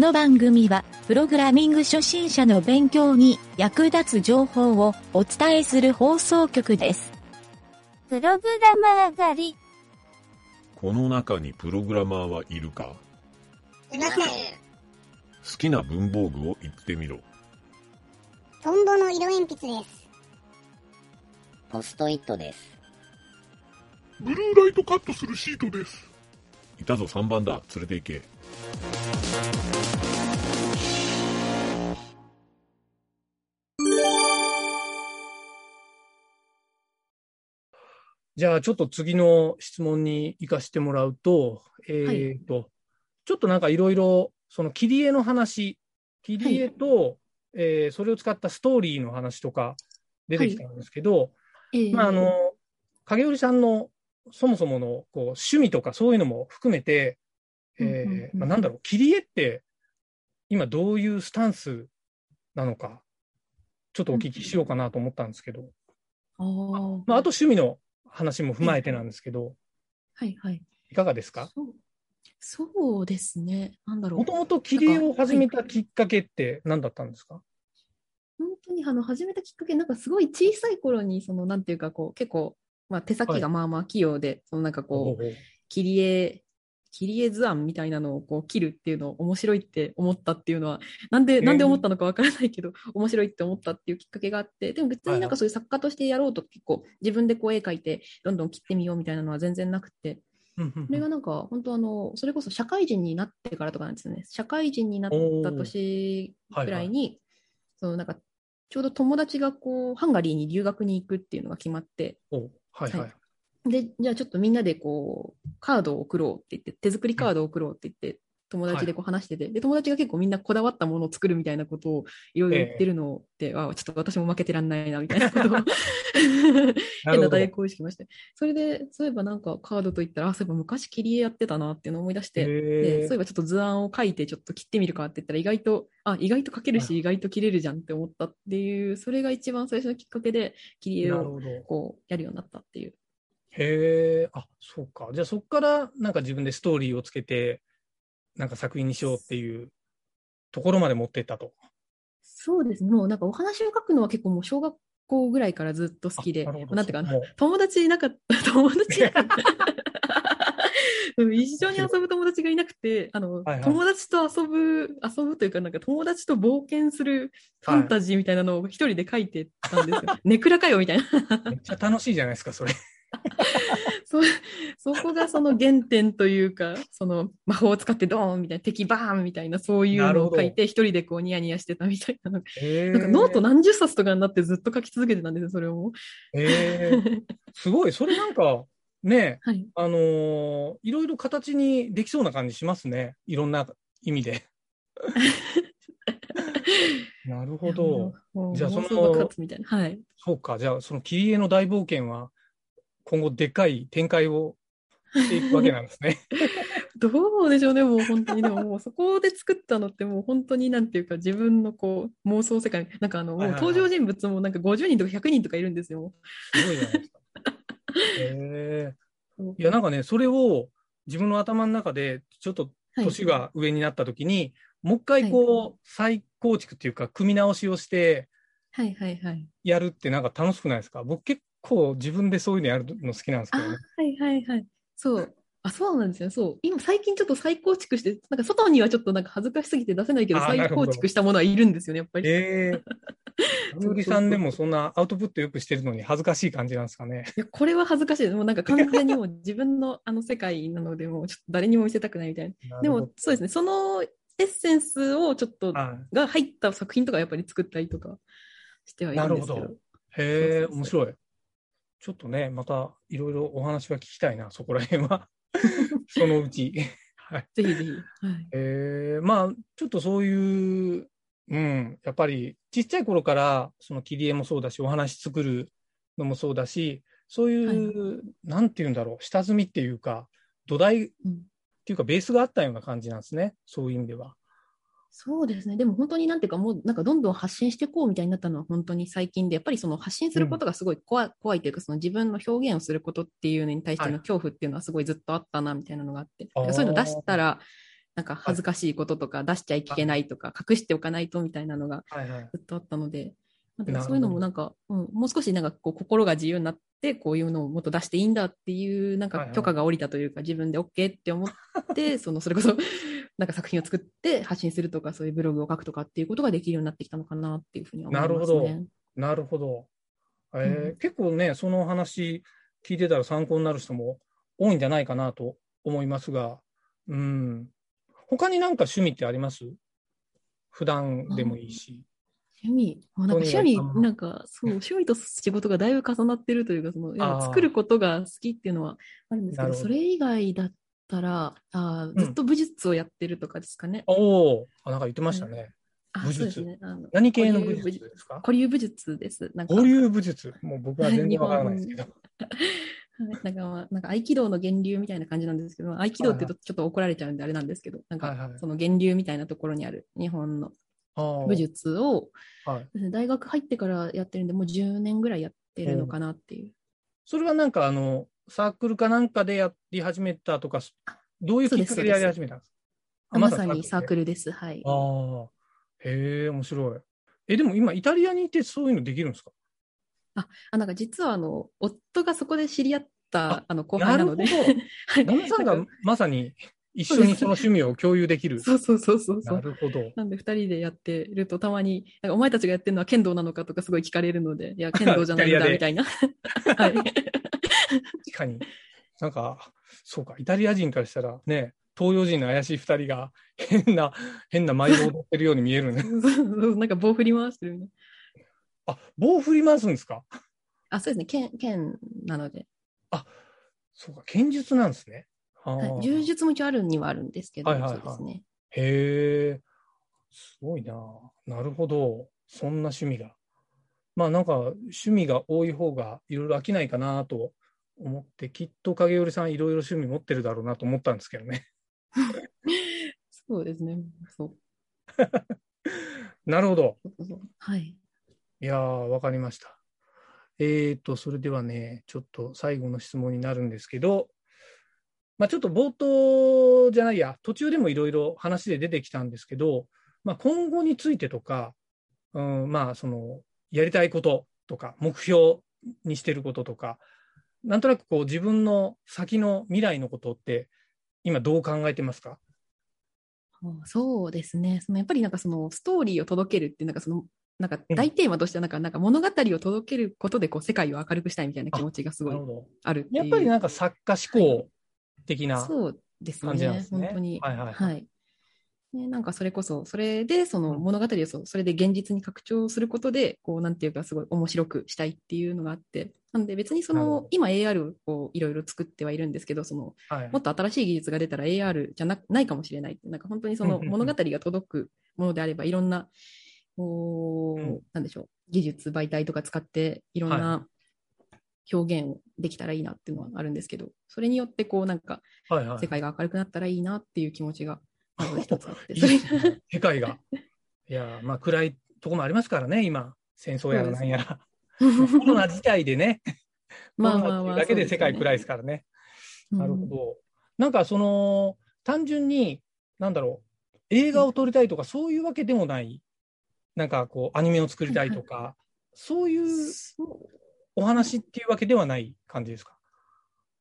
の番組は、プログラミング初心者の勉強に役立つ情報をお伝えする放送局です。プログラマー狩り。この中にプログラマーはいるか？いません。好きな文房具を言ってみろ。トンボの色鉛筆です。ポストイットです。ブルーライトカットするシートです。いたぞ3番だ。連れて行け。じゃあ、ちょっと次の質問に行かせてもらうと、えっ、と、ちょっとなんかいろいろ、その切り絵の話、切り絵と、えーそれを使ったストーリーの話とか出てきたんですけど、まあ、あの、影織さんのそもそものこう趣味とかそういうのも含めて、えまあ、なんだろう、切り絵って今どういうスタンスなのか、ちょっとお聞きしようかなと思ったんですけど、あー。まあ、あと趣味の話も踏まえてなんですけど、はいはい。いかがですか？そうそうですね。なんだろう。もともと切り絵を始めたきっかけって何だったんですか？本当にあの始めたきっかけ、なんかすごい小さい頃に、そのなんていうかこう、結構、まあ、手先がまあまあ器用で、そのなんかこう、切り絵、切り絵図案みたいなのをこう切るっていうのを面白いって思ったっていうのは、なんで、ー。なんで思ったのかわからないけど、面白いって思ったっていうきっかけがあって、でも別になんかそういう作家としてやろうと結構自分でこう絵描いて、どんどん切ってみようみたいなのは全然なくて、それがなんか、本当あの、それこそ社会人になってからとかなんですよね。社会人になった年ぐらいに、そのなんか、ちょうど友達がこう、ハンガリーに留学に行くっていうのが決まって、おはいはい。で、じゃあちょっとみんなでこう、カードを送ろうって言って、手作りカードを送ろうって言って、友達でこう話してて、で、友達が結構みんなこだわったものを作るみたいなことをいろいろ言ってるので、あ、ちょっと私も負けてらんないな、みたいなことを 変な大行意識まして。それで、そういえばなんかカードといったら、あ、そういえば昔切り絵やってたなっていうのを思い出して、へで、ーそういえばちょっと図案を書いてちょっと切ってみるかって言ったら意外と、あ、意外と書けるし意外と切れるじゃんって思ったっていう、それが一番最初のきっかけで切り絵を。こうやるようになったっていう。へえ、あ、そうか。じゃあそこからなんか自分でストーリーをつけて、なんか作品にしようっていうところまで持ってったと。そうですね。もうなんかお話を書くのは結構もう小学校ぐらいからずっと好きで、あななんていうかな友達いなかった、友達いなかった。うん 一緒に遊ぶ友達がいなくて、あの、はいはい友達と遊ぶ、遊ぶというか、なんか友達と冒険するファンタジーみたいなのを一人で書いてたんですよ。ネクラかよみたいな。めっちゃ楽しいじゃないですか、それ。そそこがその原点というか、その魔法を使ってドーンみたいな、敵バーンみたいな、そういうのを書いて、一人でこうニヤニヤしてたみたいなのなんかノート何十冊とかになってずっと書き続けてたんですよ、それを。へえすごい。それなんか、ね、はい。あのーいろいろ形にできそうな感じしますね。いろんな意味で。なるほど。じゃあその。はい。そうか。じゃあ、その切り絵の大冒険は、今後でっかい展開をしていくわけなんですね。どうでしょうね、もう本当に。でももうそこで作ったのってもう本当になんていうか自分のこう妄想世界、なんかあの登場人物もなんか50人とか100人とかいるんですよ。すごいじゃないですか。へえ いや、なんかね、それを自分の頭の中で、ちょっとはい年が上になった時に、もう一回こう、再構築っていうか、組み直しをしてはいはいはい。やるってなんか楽しくないですか？僕結構自分でそういうのやるの好きなんですあけどね。はいはいはい。そう。あ、そうなんですよ。そう。今最近ちょっと再構築して、なんか外にはちょっとなんか恥ずかしすぎて出せないけど、再構築したものはいるんですよね、やっぱり。ええー。うりさんでもそんなアウトプットよくしてるのに恥ずかしい感じなんですかね。いや、これは恥ずかしい。もうなんか完全にもう自分のあの世界なので、もうちょっと誰にも見せたくないみたいな。でも、そうですね。そのエッセンスをちょっと、はが入った作品とかやっぱり作ったりとかしてはいるんですけど。なるほい。へえ、面白い。ちょっとね、またいろいろお話は聞きたいな、そこら辺は。そのうち。はい。ぜひぜひ。はい。えー、まあ、ちょっとそういう、うん、やっぱりちっちゃい頃から、その切り絵もそうだし、お話作るのもそうだし、そういう、なんて言うんだろう、下積みっていうか、土台っうんていうか、ベースがあったような感じなんですね。そういう意味では。そうですね。でも本当になんていうか、もうなんかどんどん発信していこうみたいになったのは本当に最近で、やっぱりその発信することがすごい怖い,、怖いというか、その自分の表現をすることっていうのに対してのはい恐怖っていうのはすごいずっとあったなみたいなのがあって、あーそういうの出したら、なんか恥ずかしいこととか出しちゃいけないとか、隠しておかないとみたいなのがはいはい。ずっとあったので、なんかなるほどそういうのもなんか、うん、もう少しなんかこう心が自由になって、こういうのをもっと出していいんだっていう、なんはいはいか許可が下りたというか、自分で OK って思って、そのそれこそなんか作品を作って発信するとか、そういうブログを書くとかっていうことができるようになってきたのかなっていうふうには思いますね。なるほどなるほど。えーうん結構ね、その話聞いてたら参考になる人も多いんじゃないかなと思いますが、うん。他になんか趣味ってあります？普段でもいいし。趣味、まあ、なんか趣味なんかそう、趣味と仕事がだいぶ重なってるというか、その作ることが好きっていうのはあるんですけど、ど。それ以外だったら、あーずっと武術をやってるとかですかね。おお、あなんか言ってましたね。あ武術。そうですね。あの何系の武術ですか？古流武術。です。なんか五流武術。もう僕は全然わからないですけど。はい。なんか、まあ、なんか合気道の源流みたいな感じなんですけど、合気道って言うとちょっと怒られちゃうんであれなんですけど、なんかその源流みたいなところにある日本の武術を、はい。大学入ってからやってるんで、もう10年ぐらいやってるのかなっていう。それはなんかあの、サークルかなんかでやり始めたとか、どういうきっかけでやり始めたんですか？あまさにサールクルです。はいで。。ああ、へえ、面白い。え、でも今、イタリアにいてそういうのできるんですか？あ、なんか実はあの、夫がそこで知り合ったああの後輩なので、なるほど はい旦那さんがまさに一緒にその趣味を共有できる。そうそうそうそうそう。なるほど。なんで二人でやってるとたまに、なんかお前たちがやってるのは剣道なのかとかすごい聞かれるので、いや、剣道じゃないんだみたいな。はい。確かに。なんか、そうか、イタリア人からしたらね、東洋人の怪しい二人が変な、変な舞を踊ってるように見えるね。そうそうなんか棒振り回してるみたいな。あ、棒振り回すんですか？あ、そうですね。剣、剣なので。そうか、剣術なんですね。柔術も一応あるにはあるんですけど、はいはいはいそうですね。へえ、すごいな。なるほど。そんな趣味が。まあなんか趣味が多い方がいろいろ飽きないかなと思って、きっと影織さんいろいろ趣味持ってるだろうなと思ったんですけどね。そうですね。そう。なるほど。はい。いやー、わかりました。えーと、それではね、ちょっと最後の質問になるんですけど、まあちょっと冒頭じゃないや、途中でもいろいろ話で出てきたんですけど、まあ今後についてとか、うん、まあその、やりたいこととか、目標にしてることとか、なんとなくこう自分の先の未来のことって、今どう考えてますか？あそうですね。そのやっぱりなんかそのストーリーを届けるっていうなんかそのなんか大テーマとしてはなんかなんか物語を届けることでこう世界を明るくしたいみたいな気持ちがすごない。ある。やっぱりなんか作家思考的な。そうです感じなんね。ですね本当に。はいはいはいはい。ね、なんかそれこそ、それでその物語をそうそれで現実に拡張することで、こうなんていうかすごい面白くしたいっていうのがあって、なんで別にその今 AR をこういろいろ作ってはいるんですけど、そのはいもっと新しい技術が出たら AR じゃなないかもしれない。なんか本当にその物語が届くものであれば、いろんな、こううんなんでしょう、技術、媒体とか使って、いろんはな表現をできたらいいなっていうのはあるんですけど、それによってこうなんかはいはい。世界が明るくなったらいいなっていう気持ちが、まず一つあって、いいね。世界が。いやー、まあ暗いとこもありますからね、今。戦争やらなんやら。コロナ自体でね、まあまあまあ、だけで世界暗いですからね。すねなるほど。なんかその、単純に、なんだろう、映画を撮りたいとか、そういうわけでもない、なんかこう、アニメを作りたいとか、そういうお話っていうわけではない感じですか？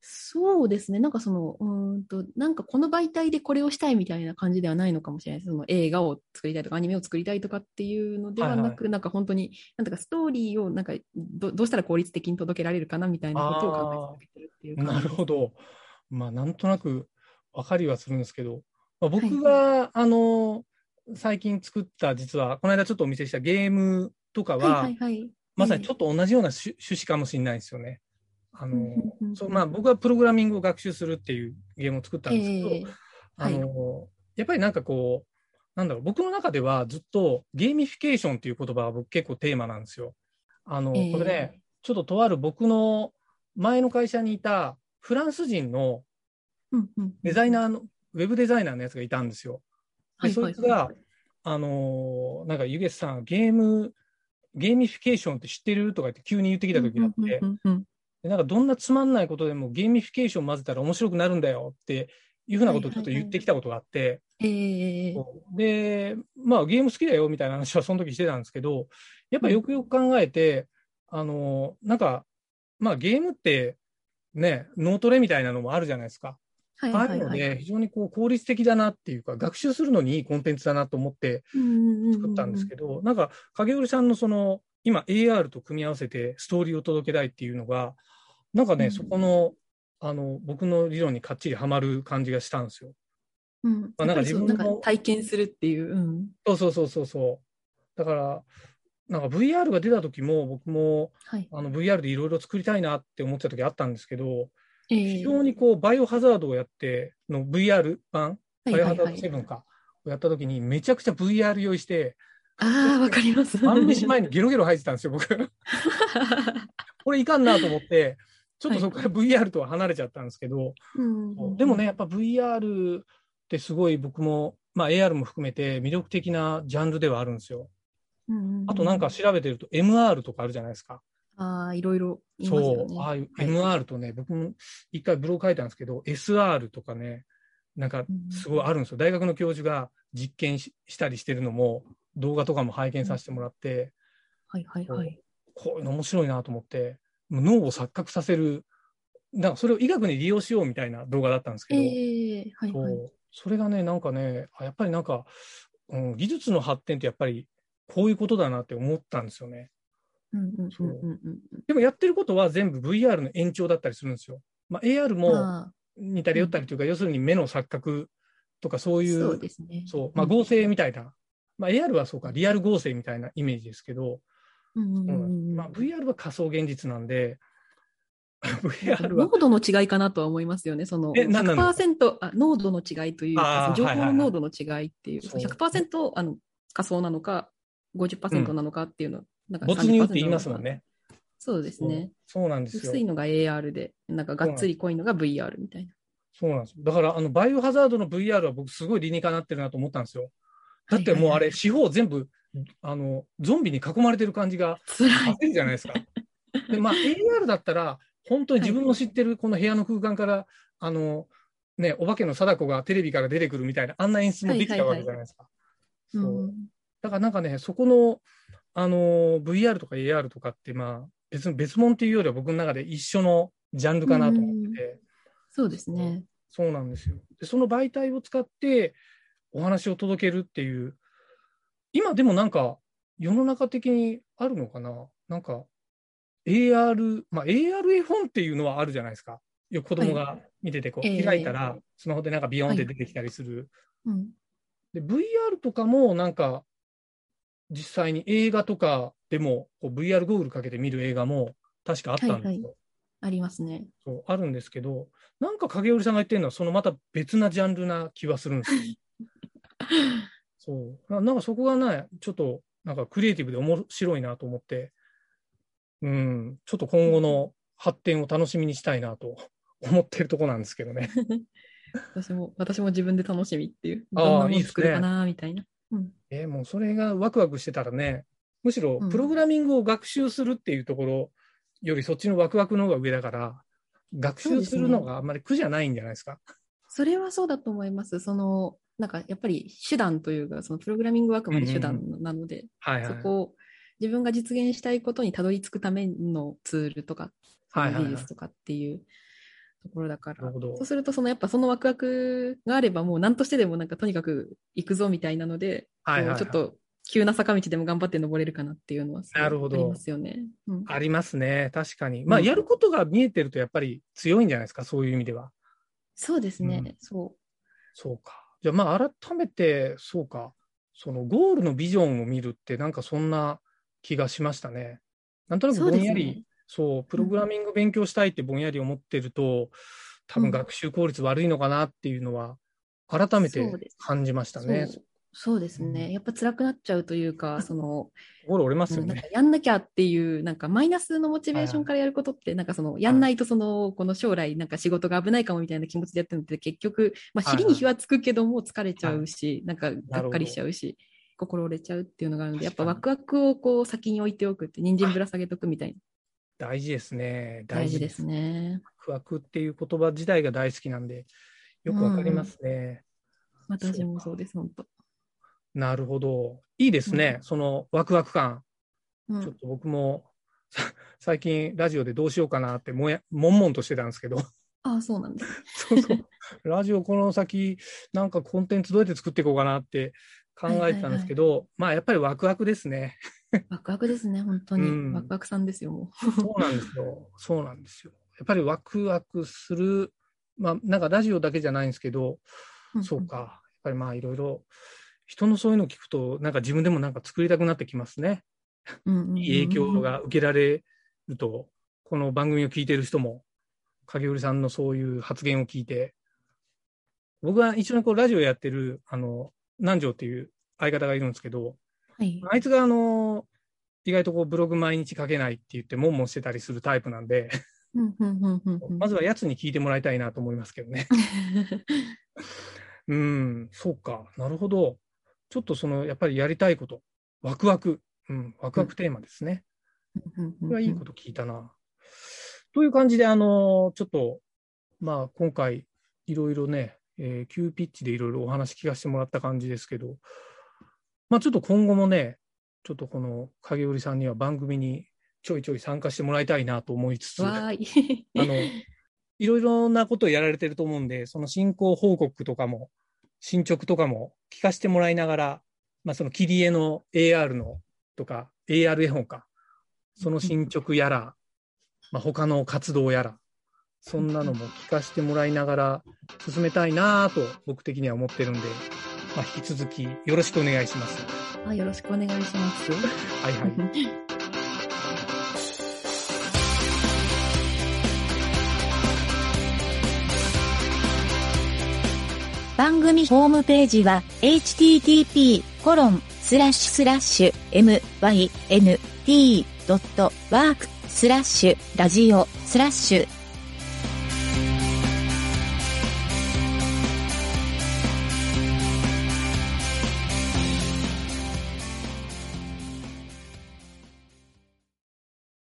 そうですね、なんかその、うーんと、なんかこの媒体でこれをしたいみたいな感じではないのかもしれないです。その映画を作りたいとか、アニメを作りたいとかっていうのではなく、なんか本当に、なんとかストーリーをなんかどどうしたら効率的に届けられるかなみたいなことを考え続けてるっていうなるほど。まあ、なんとなく分かりはするんですけど、まあ、僕が、あの、最近作った、実は、この間ちょっとお見せしたゲームとかは、はいはいはい。まさにちょっと同じような趣趣旨かもしれないですよね。あのそうまあ、僕はプログラミングを学習するっていうゲームを作ったんですけど、ええあのやっぱりなんかこう、なんだろう、僕の中ではずっとゲーミフィケーションっていう言葉が僕結構テーマなんですよ。あの、ええこれね、ちょっととある僕の前の会社にいたフランス人のデザイナーの、ウェブデザイナーのやつがいたんですよ。で、そいつが、あのーなんか、ゆげすさん、ゲーム、ゲーミフィケーションって知ってる？とか言って急に言ってきた時があって、なんかどんなつまんないことでもゲーミフィケーション混ぜたら面白くなるんだよっていうふうなことをちょっと言ってきたことがあって、で、まあゲーム好きだよみたいな話はその時してたんですけど、やっぱよくよく考えて、あの、なんか、まあゲームってね、脳トレみたいなのもあるじゃないですか。はいああはいいうはい。ので、非常にこう効率的だなっていうか、学習するのにいいコンテンツだなと思って作ったんですけど、なんか影織さんのその、今 AR と組み合わせてストーリーを届けたいっていうのが、なんかね、うんそこの、あの、僕の理論にかっちりはまる感じがしたんですよ。ど。うん。まあなんか自分もなんか体験するっていう。うん。そうそうそうそうそう。だから、なんか VR が出た時も、僕もはい。あの VR でいろいろ作りたいなって思ってた時あったんですけど、ええ非常にこう、バイオハザードをやっての VR 版、はいバイオハザードはいはい。7か、をやった時にめちゃくちゃ VR 用意して、ああ、わかります。半日前にゲロゲロ吐いてたんですよ、僕。これいかんなと思って、ちょっとそこから VR とは離れちゃったんですけど、うんでもね、やっぱ VR ってすごい僕も、まあ AR も含めて魅力的なジャンルではあるんですよ。うんあとなんか調べてると MR とかあるじゃないですか。ああ、いろいろね。そう、ああいうはい MR とね、僕も一回ブログ書いたんですけど、SR とかね、なんかすごいあるんですよ。大学の教授が実験ししたりしてるのも、動画とかも拝見させてもらって、はいはいはい。こういうの面白いなと思って、脳を錯覚させる、なんかそれを医学に利用しようみたいな動画だったんですけど、ええはいはい。そうそれがね、なんかね、あやっぱりなんか、うん、技術の発展ってやっぱりこういうことだなって思ったんですよね。でもやってることは全部 VR の延長だったりするんですよ。まあ、AR うん。もあ。似たり寄ったりというか、要するに目の錯覚とかそうあいう、そうですね。そう。まあ、合成みたいな、まあ、AR はそうか、リアル合成みたいなイメージですけど、まあ、VR は仮想現実なんで、VR は濃度の違いかなとは思いますよね。そのえなんなん100%あ濃度の違いというか、情報の濃度の違いっていう、そう。100%あの仮想なのか、50%なのかっていうの、没入って言います30%なのか。もんね。そうですね。そうなんですよ薄。いのが AR で、なんかがっつり濃いのが VR みたいな。そうなんですよ。だから、あの、バイオハザードの VR は僕すごい理にかなってるなと思ったんですよ。だってもうあれ、四方全部、あの、ゾンビに囲まれてる感じが。焦るじゃないですか。で、まあ、AR だったら、本当に自分の知ってるこの部屋の空間から、あの、ね、お化けの貞子がテレビから出てくるみたいな、あんな演出もできたわけじゃないですか。うそうんだからなんかね、そこの、あの、VR とか AR とかって、まあ、別に別物っていうよりは僕の中で一緒のジャンルかなと思ってて、そうですね。そうなんですよ。で、その媒体を使ってお話を届けるっていう、今でもなんか世の中的にあるのかな？なんか AR、まあ AR 絵本っていうのはあるじゃないですか。よく子供が見ててこう、ええ開いたらスマホでなんかビヨーンって出てきたりする。うん。で、VR とかもなんか実際に映画とかでもこう VR ゴーグルかけて見る映画も確かあったんですよ。はいありますね。そう、あるんですけど、なんか影織さんが言ってるのは、そのまた別なジャンルな気はするんですよ。そうな。なんかそこがね、ちょっと、なんかクリエイティブで面白いなと思って、うん、ちょっと今後の発展を楽しみにしたいなと思ってるとこなんですけどね。私も、私も自分で楽しみっていう。どんなもの作るかな、みたいな。うん。えーもうそれがワクワクしてたらね、むしろうんプログラミングを学習するっていうところよりそっちのワクワクの方が上だから、学習するのがあんまり苦じゃないんじゃないですか？それはそうだと思います。その、なんかやっぱり手段というか、そのプログラミングはあくまで手段なので、はいはい。そこを自分が実現したいことにたどり着くためのツールとか、そのはいはいはい技術とかっていうところだから、そうすると、そのやっぱそのワクワクがあれば、もう何としてでもなんかとにかく行くぞみたいなので、はいはいはいちょっと急な坂道でも頑張って登れるかなっていうのはなるほどありますよね。うんありますね。確かに。まあ、うんやることが見えてるとやっぱり強いんじゃないですか？そういう意味では。そうですね、うんそそうか。じゃあまあ、改めて、そうか。そのゴールのビジョンを見るってなんかそんな気がしましたね。なんとなくぼんやり、そう,、プログラミング勉強したいってぼんやり思ってると、多分学習効率悪いのかなっていうのは、改めて感じましたう。ね。そうそうですね。やっぱ辛くなっちゃうというか、その、心折れますよなん。やんなきゃっていう、なんかマイナスのモチベーションからやることって、なんかその、やんないとその、この将来、なんか仕事が危ないかもみたいな気持ちでやってるのって、結局、まあ、はいはい尻に火はつくけども疲れちゃうし、なんかがっかりしちゃうし、心折れちゃうっていうのがあるので、やっぱワ確クワクをこう先に置いておくって、人参ぶら下げとくみたいな、大事ですね。大事ですね。ワクワクっていう言葉自体が大好きなんで、よくわかりますね。私もそうです、本当。なるほど。いいですね。そのワクワク感。うんちょっと僕も、さ最近ラジオでどうしようかなってもや、悶々としてたんですけど。ああ、そうなんです。そうそう。ラジオこの先、なんかコンテンツどうやって作っていこうかなって考えてたんですけど、まあやっぱりワクワクですね。ワクワクですね、本当に。うんワクワクさんですよ、もそうなんですよ。そうなんですよ。やっぱりワクワクする、まあなんかラジオだけじゃないんですけど、う。そうか。やっぱりまあいろいろ、人のそういうの聞くと、なんか自分でもなんか作りたくなってきますね。いい影響が受けられると、この番組を聞いてる人も、影織さんのそういう発言を聞いて、僕は一緒にこうラジオやってる、あの、南條っていう相方がいるんですけど、はい。あいつがあの、意外とこうブログ毎日書けないって言って、悶々してたりするタイプなんで、まずはやつに聞いてもらいたいなと思いますけどね。うん、そうか、なるほど。ちょっとその、やっぱりやりたいこと、ワクワク、うん、ワクワクテーマですね。これはいいこと聞いたな。という感じで、あの、ちょっと、まあ、今回、いろいろね、えー急ピッチでいろいろお話聞かせてもらった感じですけど、まあ、ちょっと今後もね、ちょっとこの影織さんには番組にちょいちょい参加してもらいたいなと思いつつ。あの、いろいろなことをやられてると思うんで、その進行報告とかも、進捗とかも聞かせてもらいながら、まあ、その切り絵の AR のとか、AR 絵本か、その進捗やら、まあ、他の活動やら、そんなのも聞かせてもらいながら進めたいなぁと僕的には思ってるんで、まあ、引き続きよろしくお願いします。あよろしくお願いします。はいはい。番組ホームページは http:// mynt.work スラッシュラジオスラッシュ